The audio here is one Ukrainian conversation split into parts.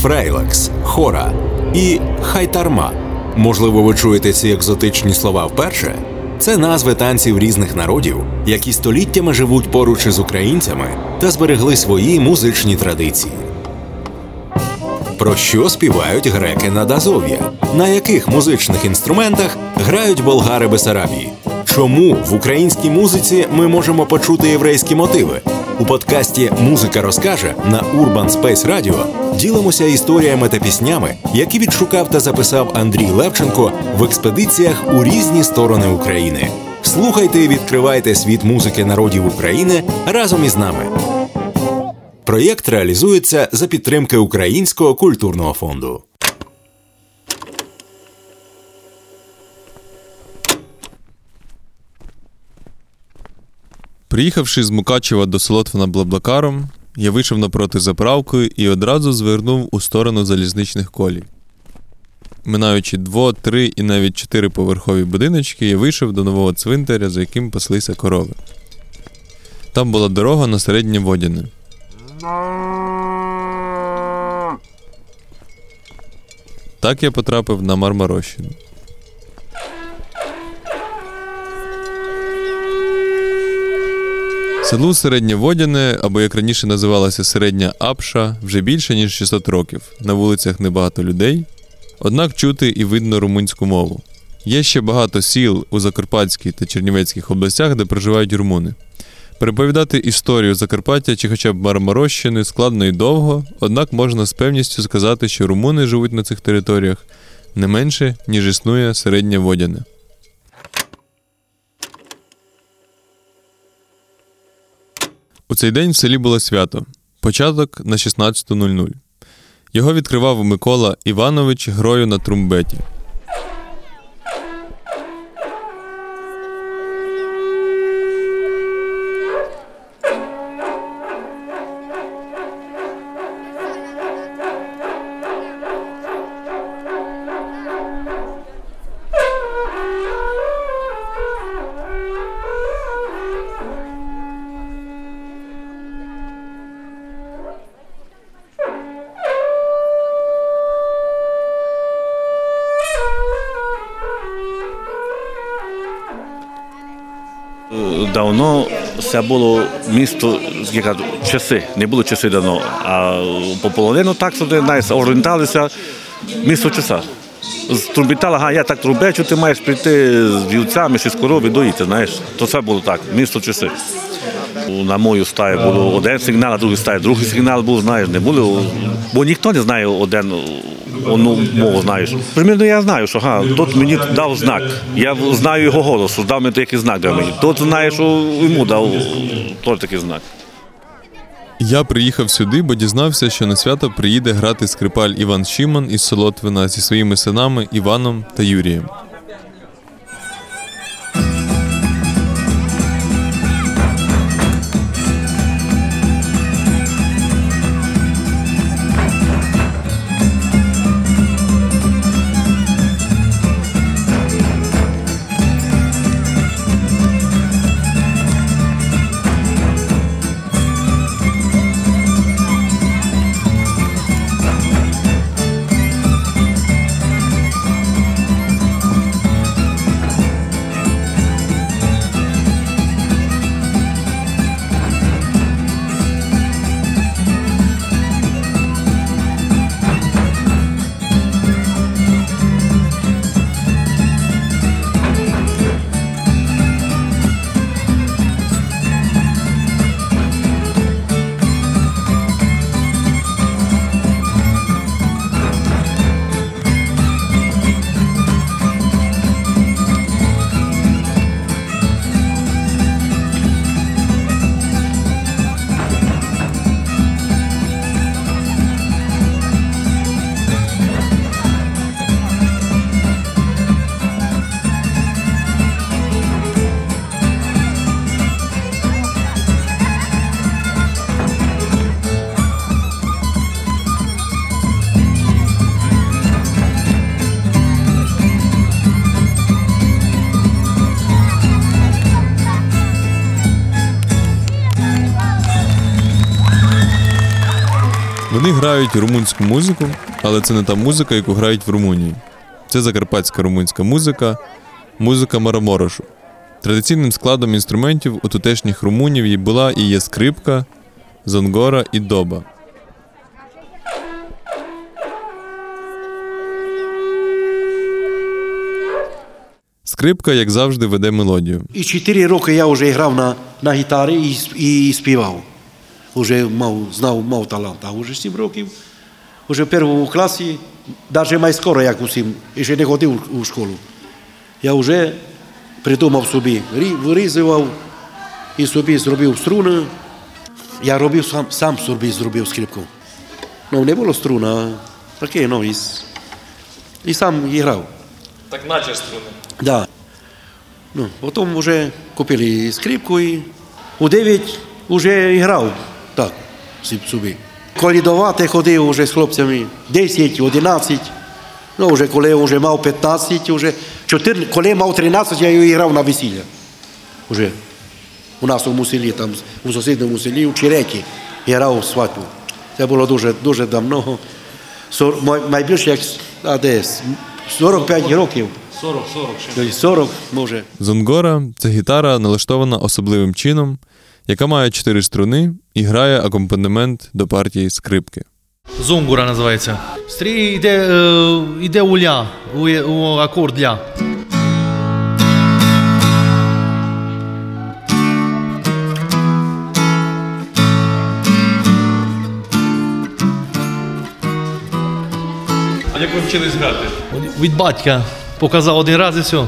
фрейлекс, хора і хайтарма. Можливо, ви чуєте ці екзотичні слова вперше. Це назви танців різних народів, які століттями живуть поруч із українцями та зберегли свої музичні традиції. Про що співають греки над Азов'я? На яких музичних інструментах грають болгари Бесарабії? Чому в українській музиці ми можемо почути єврейські мотиви? У подкасті Музика розкаже на Urban Space Radio ділимося історіями та піснями, які відшукав та записав Андрій Левченко в експедиціях у різні сторони України. Слухайте і відкривайте світ музики народів України разом із нами. Проєкт реалізується за підтримки Українського культурного фонду. Приїхавши з Мукачева до Солотвина Блаблакаром, я вийшов напроти заправкою і одразу звернув у сторону залізничних колій. Минаючи дво, три і навіть чотириповерхові будиночки, я вийшов до нового цвинтаря, за яким паслися корови. Там була дорога на середнє Водяне. Так я потрапив на Мармарощину. Селу Середнє Водяне, або як раніше називалося Середня Апша, вже більше ніж 600 років. На вулицях небагато людей, однак чути і видно румунську мову. Є ще багато сіл у Закарпатській та Чернівецьких областях, де проживають румуни. Переповідати історію Закарпаття чи хоча б Мармарощини складно і довго, однак можна з певністю сказати, що румуни живуть на цих територіях не менше, ніж існує середнє водяне. У цей день в селі було свято початок на 16.00. Його відкривав Микола Іванович грою на трумбеті. Давно це було місто, я кажу, часи, не було часи давно, а по половину так сюди орієнталися місто часа. З трубітала, ага, я так трубечу, ти маєш прийти з вівцями чи з корови доїти, знаєш. То це було так, місто часи. На мою стаю було один сигнал, а другий стає, другий сигнал був, знаєш, не було. Бо ніхто не знає один одну мову, знаєш. Примірно я знаю, що га, тут мені дав знак. Я знаю його голосу, дав мені такий знак для мені. Тут знає, що йому дав теж такий знак. Я приїхав сюди, бо дізнався, що на свято приїде грати скрипаль Іван Шіман із Солотвина зі своїми синами Іваном та Юрієм. Грають румунську музику, але це не та музика, яку грають в Румунії. Це закарпатська румунська музика, музика мараморошу. Традиційним складом інструментів у тутешніх румунів і була і є скрипка, зонгора і доба. Скрипка, як завжди, веде мелодію. І 4 роки я вже грав на, на гітарі і, і співав. Уже мав, знав, мав талант. А вже 7 років, вже в першому класі, навіть май скоро, як усім, і ще не ходив у школу. Я вже придумав собі, рі- вирізував і собі зробив струни. Я робив сам, сам собі зробив скрипку. Ну, не було струн, а таке, ну, і, і сам грав. Так наче струни. Да. Ну, потім вже купили скрипку і у 9 вже грав так. Колідувати ходив вже з хлопцями 10, 11. Ну, вже коли вже мав 15, вже 4, коли мав 13, я і грав на весілля. Уже у нас у селі, там у сусідньому селі, у Черекі, грав свадьбу. Це було дуже, дуже давно. Сор- май- Найбільше як а десь 45 років. 40, 40 40, може. Зонгора це гітара, налаштована особливим чином, яка має чотири струни і грає акомпанемент до партії скрипки. Зонгура називається. Стрій йде, е, йде у ля, у, у акорд ля. А як ви вчились грати? Від батька показав один раз і все.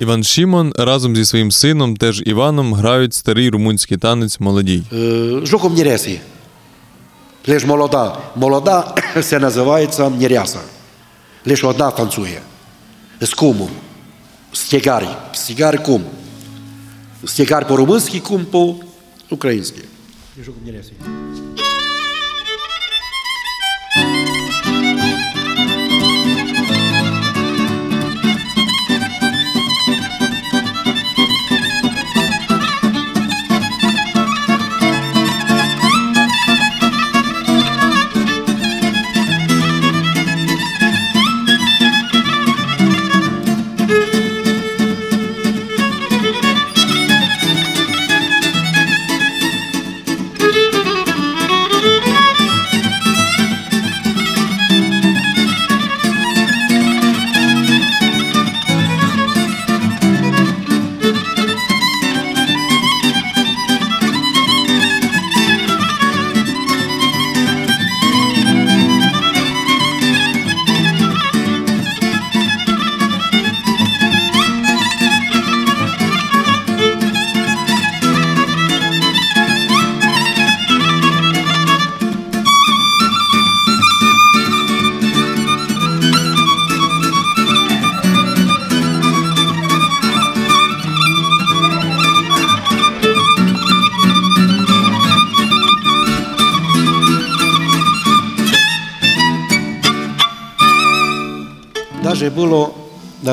Іван Шімон разом зі своїм сином, теж Іваном, грають старий румунський танець молодій. Е, Жуком Нєресі. Лиш молода. Молода це називається Нєряса. Лише одна танцює. З кумом. Стегарі. Стегарі кум. Стегар по-румунськи, кум по-українськи. Жуком Нєресі.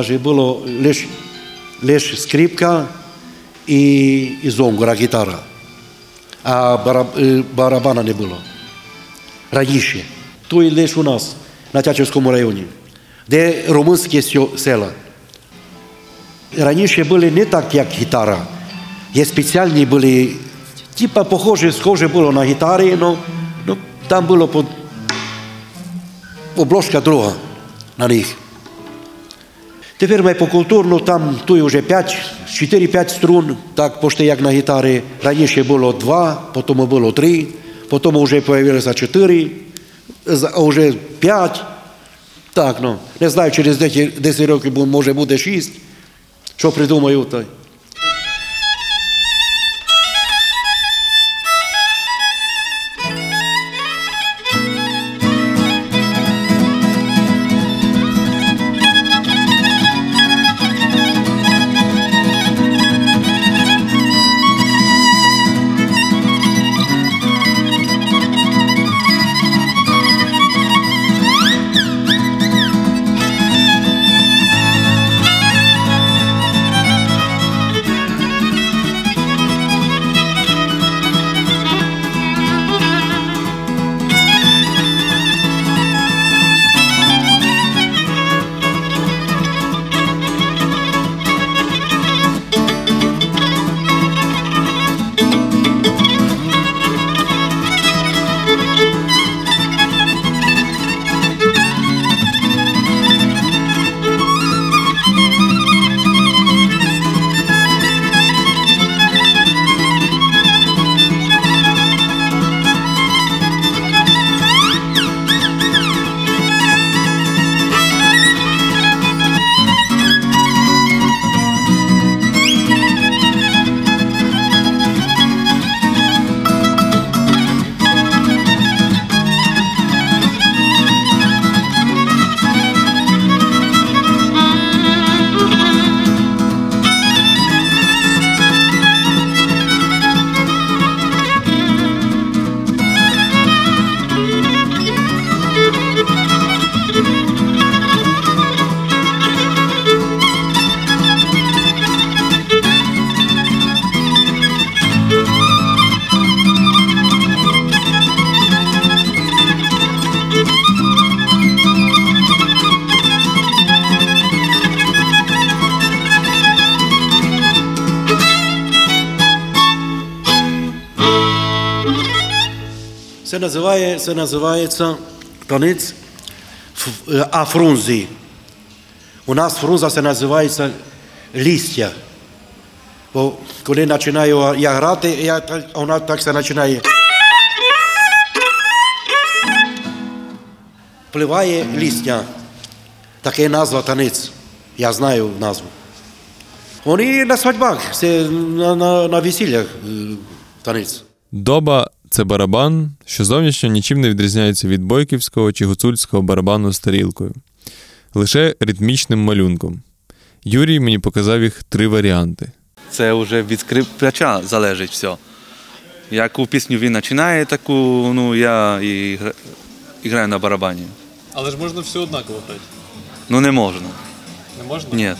Було лиш, лиш скрипка і, і зонгура, гітара. А бараб, е, барабана не було. Раніше. Тут лише у нас, на Тячівському районі, де румунські села. Раніше були не так, як гітара. Є спеціальні були, типа похожі, схоже було на гітарі, но, ну, там було под, обложка друга на них. Тепер ми по культурну, там тут вже 5, 4-5 струн, так почти як на гітарі. Раніше було 2, потім було 3, потім вже з'явилося 4, а вже 5. Так, ну, не знаю, через 10 10 років може буде 6. Що придумаю, то. Й. Це, називає, це називається танець ф- е, афрунзі. У нас фрунза це називається лістя. Бо коли починаю я грати, я, вона так це починає. Впливає лістя. Таке назва танець. Я знаю назву. Вони на свадьбах, на, на, на весіллях е, танець. Доба це барабан, що зовнішньо нічим не відрізняється від бойківського чи гуцульського барабану з тарілкою, лише ритмічним малюнком. Юрій мені показав їх три варіанти. Це вже від скрипача залежить все. Яку пісню він починає, таку ну, я і, гра- і граю на барабані. Але ж можна все однаково грати. Ну не можна. Не можна? Ні.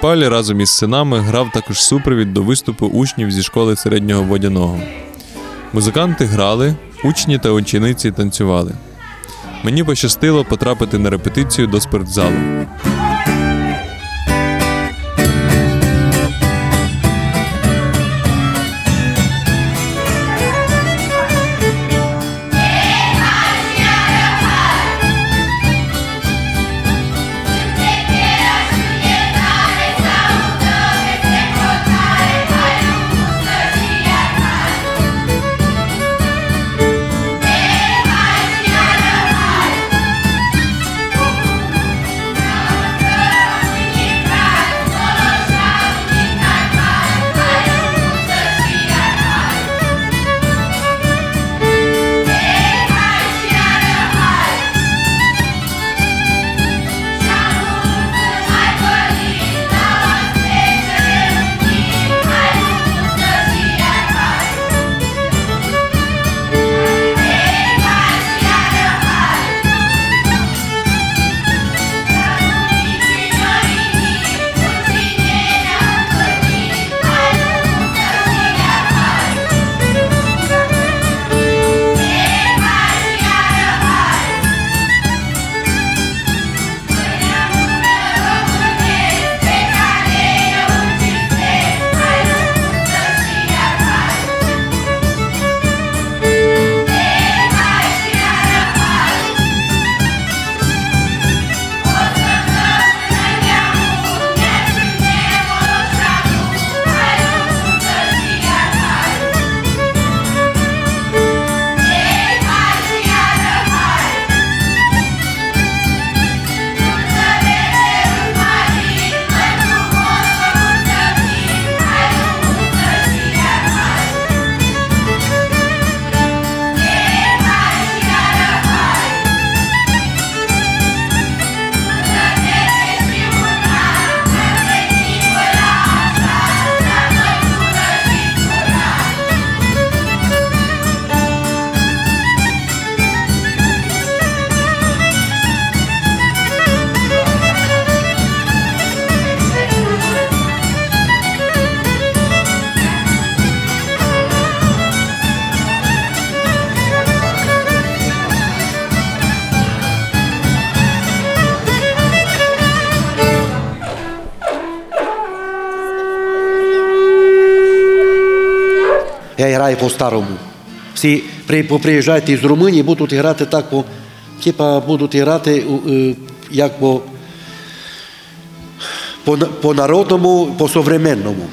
Скрипаль разом із синами грав також супровід до виступу учнів зі школи середнього водяного. Музиканти грали, учні та учениці танцювали. Мені пощастило потрапити на репетицію до спортзалу. Я граю по-старому. Всі при, приїжджають із Румунії, будуть грати так, по, типа будуть грати е, як по, по, по народному, по современному.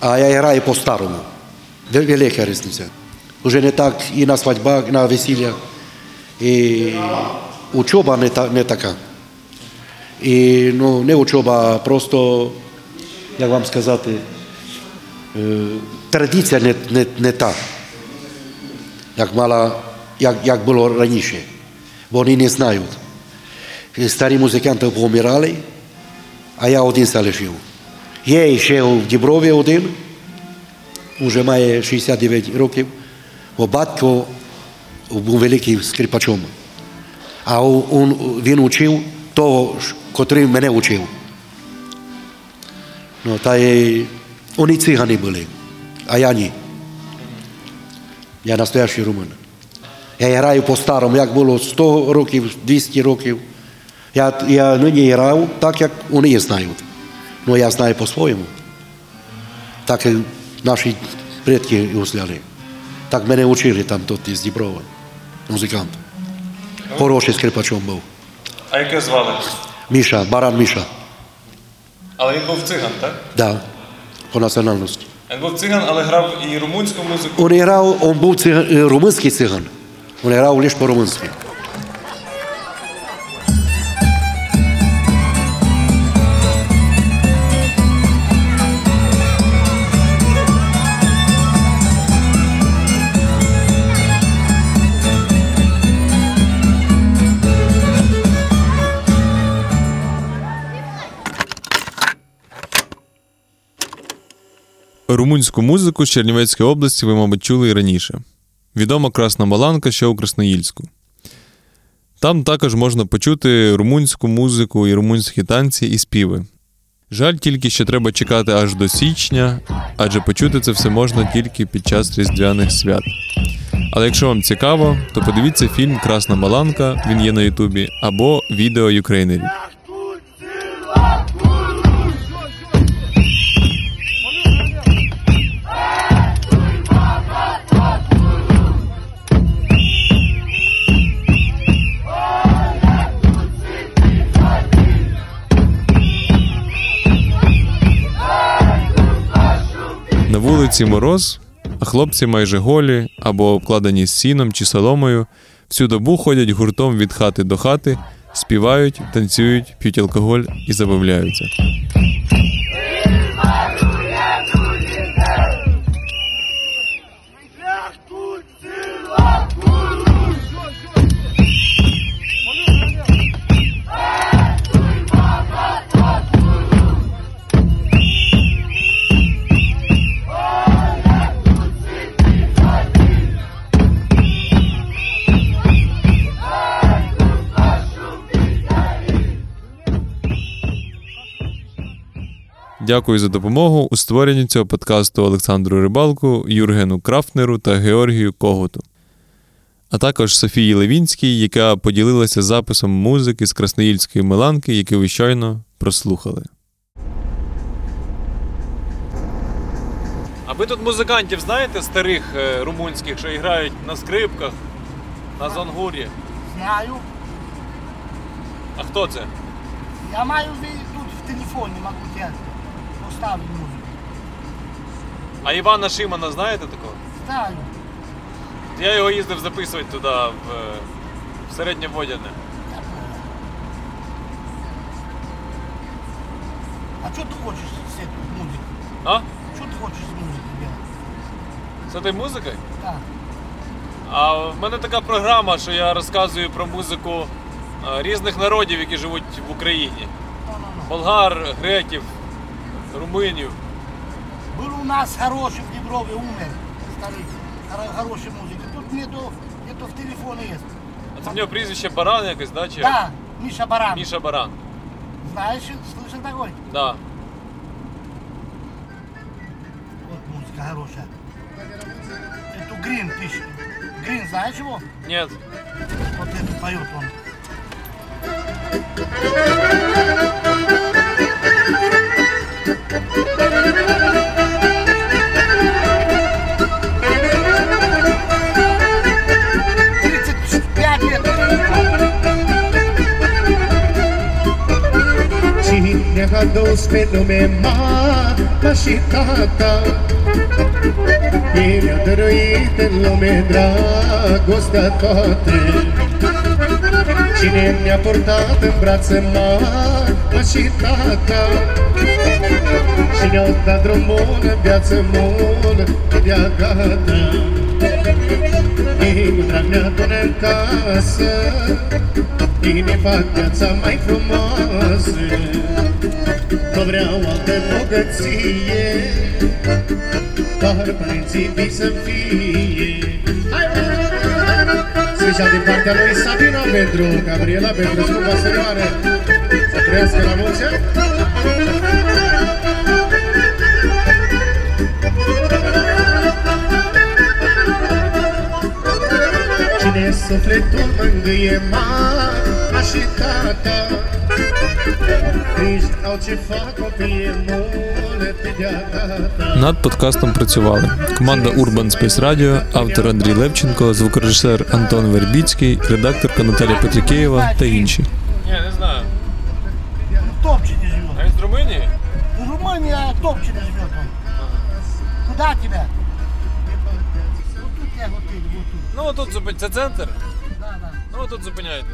А я граю по-старому. Вел- Велика різниця. Уже не так і на свадьбах, на весіллях. І учоба не, та, не така. І ну, не учоба, а просто, як вам сказати, е, традиція не, не, не та, як, мала, як, як було раніше. Вони не знають. Старі музиканти помирали, а я один залишив. Є ще в Діброві один, вже має 69 років, бо батько був великим скрипачом. А он, він учив того, ж, котрий мене учив. Ну, та й вони цигани були, а я ні. Я настоящий румун. Я граю по-старому, як було 100 років, 200 років. Я, я нині грав так, як вони знають. Ну, я знаю по-своєму. Так і наші предки усляли. Так мене учили там тут із Діброва, музикант. Хороший скрипачом був. А яке звали? Міша, баран Міша. Але він був циган, так? Да, по національності. Він був циган, але грав і румунську музику. Он грав, он був циган, е, румунський циган. Он грав лише по-румунськи. Румунську музику з Чернівецької області ви, мабуть, чули і раніше. Відома Красна Маланка, що у Красноїльську. Там також можна почути румунську музику і румунські танці і співи. Жаль тільки, що треба чекати аж до січня, адже почути це все можна тільки під час різдвяних свят. Але якщо вам цікаво, то подивіться фільм Красна Маланка, він є на Ютубі, або відео юкрейнерів. На вулиці мороз, а хлопці майже голі або обкладені сіном чи соломою, всю добу ходять гуртом від хати до хати, співають, танцюють, п'ють алкоголь і забавляються. Дякую за допомогу у створенні цього подкасту Олександру Рибалку, Юргену Крафтнеру та Георгію Когуту. А також Софії Левінській, яка поділилася записом музики з Красноїльської Меланки, яку ви щойно прослухали. А ви тут музикантів знаєте старих е, румунських, що грають на скрипках, на зонгурі? Знаю. А хто це? Я маю тут в телефоні, могу тебе поставити музику. А Івана Шимана знаєте такого? Знаю. Я його їздив записувати туди, в, в середньоводяне. А що ти хочеш з цією музикою? А? Що ти хочеш з музикою робити? З цією музикою? Так. А в мене така програма, що я розказую про музику е, різних народів, які живуть в Україні. Ну-ну-ну. Болгар, греків, руминів. Был у нас хороший в Діброві, умер, старий, хоро- хороший музик. Тут нету, нету в телефоне есть. А це в нього прізвище Баран якось, да? Чи? Да, Миша Баран. Міша Баран. Знаешь, слышал такой? Да. Вот музыка хорошая. Эту Грин пишет. Грин, знаешь его? Нет. Вот это поет он. Cine a dus pe lume mama și tata? El a dăruit în lume dragostea toată Cine mi-a portat în brațe mama și tata? Și ne-au dat drum bun în viață mult de gata Ei cu drag ne adună în casă Ei ne fac viața mai frumoasă. Nu vreau altă bogăție Doar părinții vii să fie. Hai, mă! Special din partea lui Sabina pentru Gabriela pentru scumpa serioară Să trăiască la mulți ani sufletul mângâie mama și tata Над подкастом працювали команда Urban Space Radio, автор Андрій Левченко, звукорежисер Антон Вербіцький, редакторка Наталя Петрикеєва та інші. Зупиняйте. Це центр? Да, да. Ну, тут зупиняйте.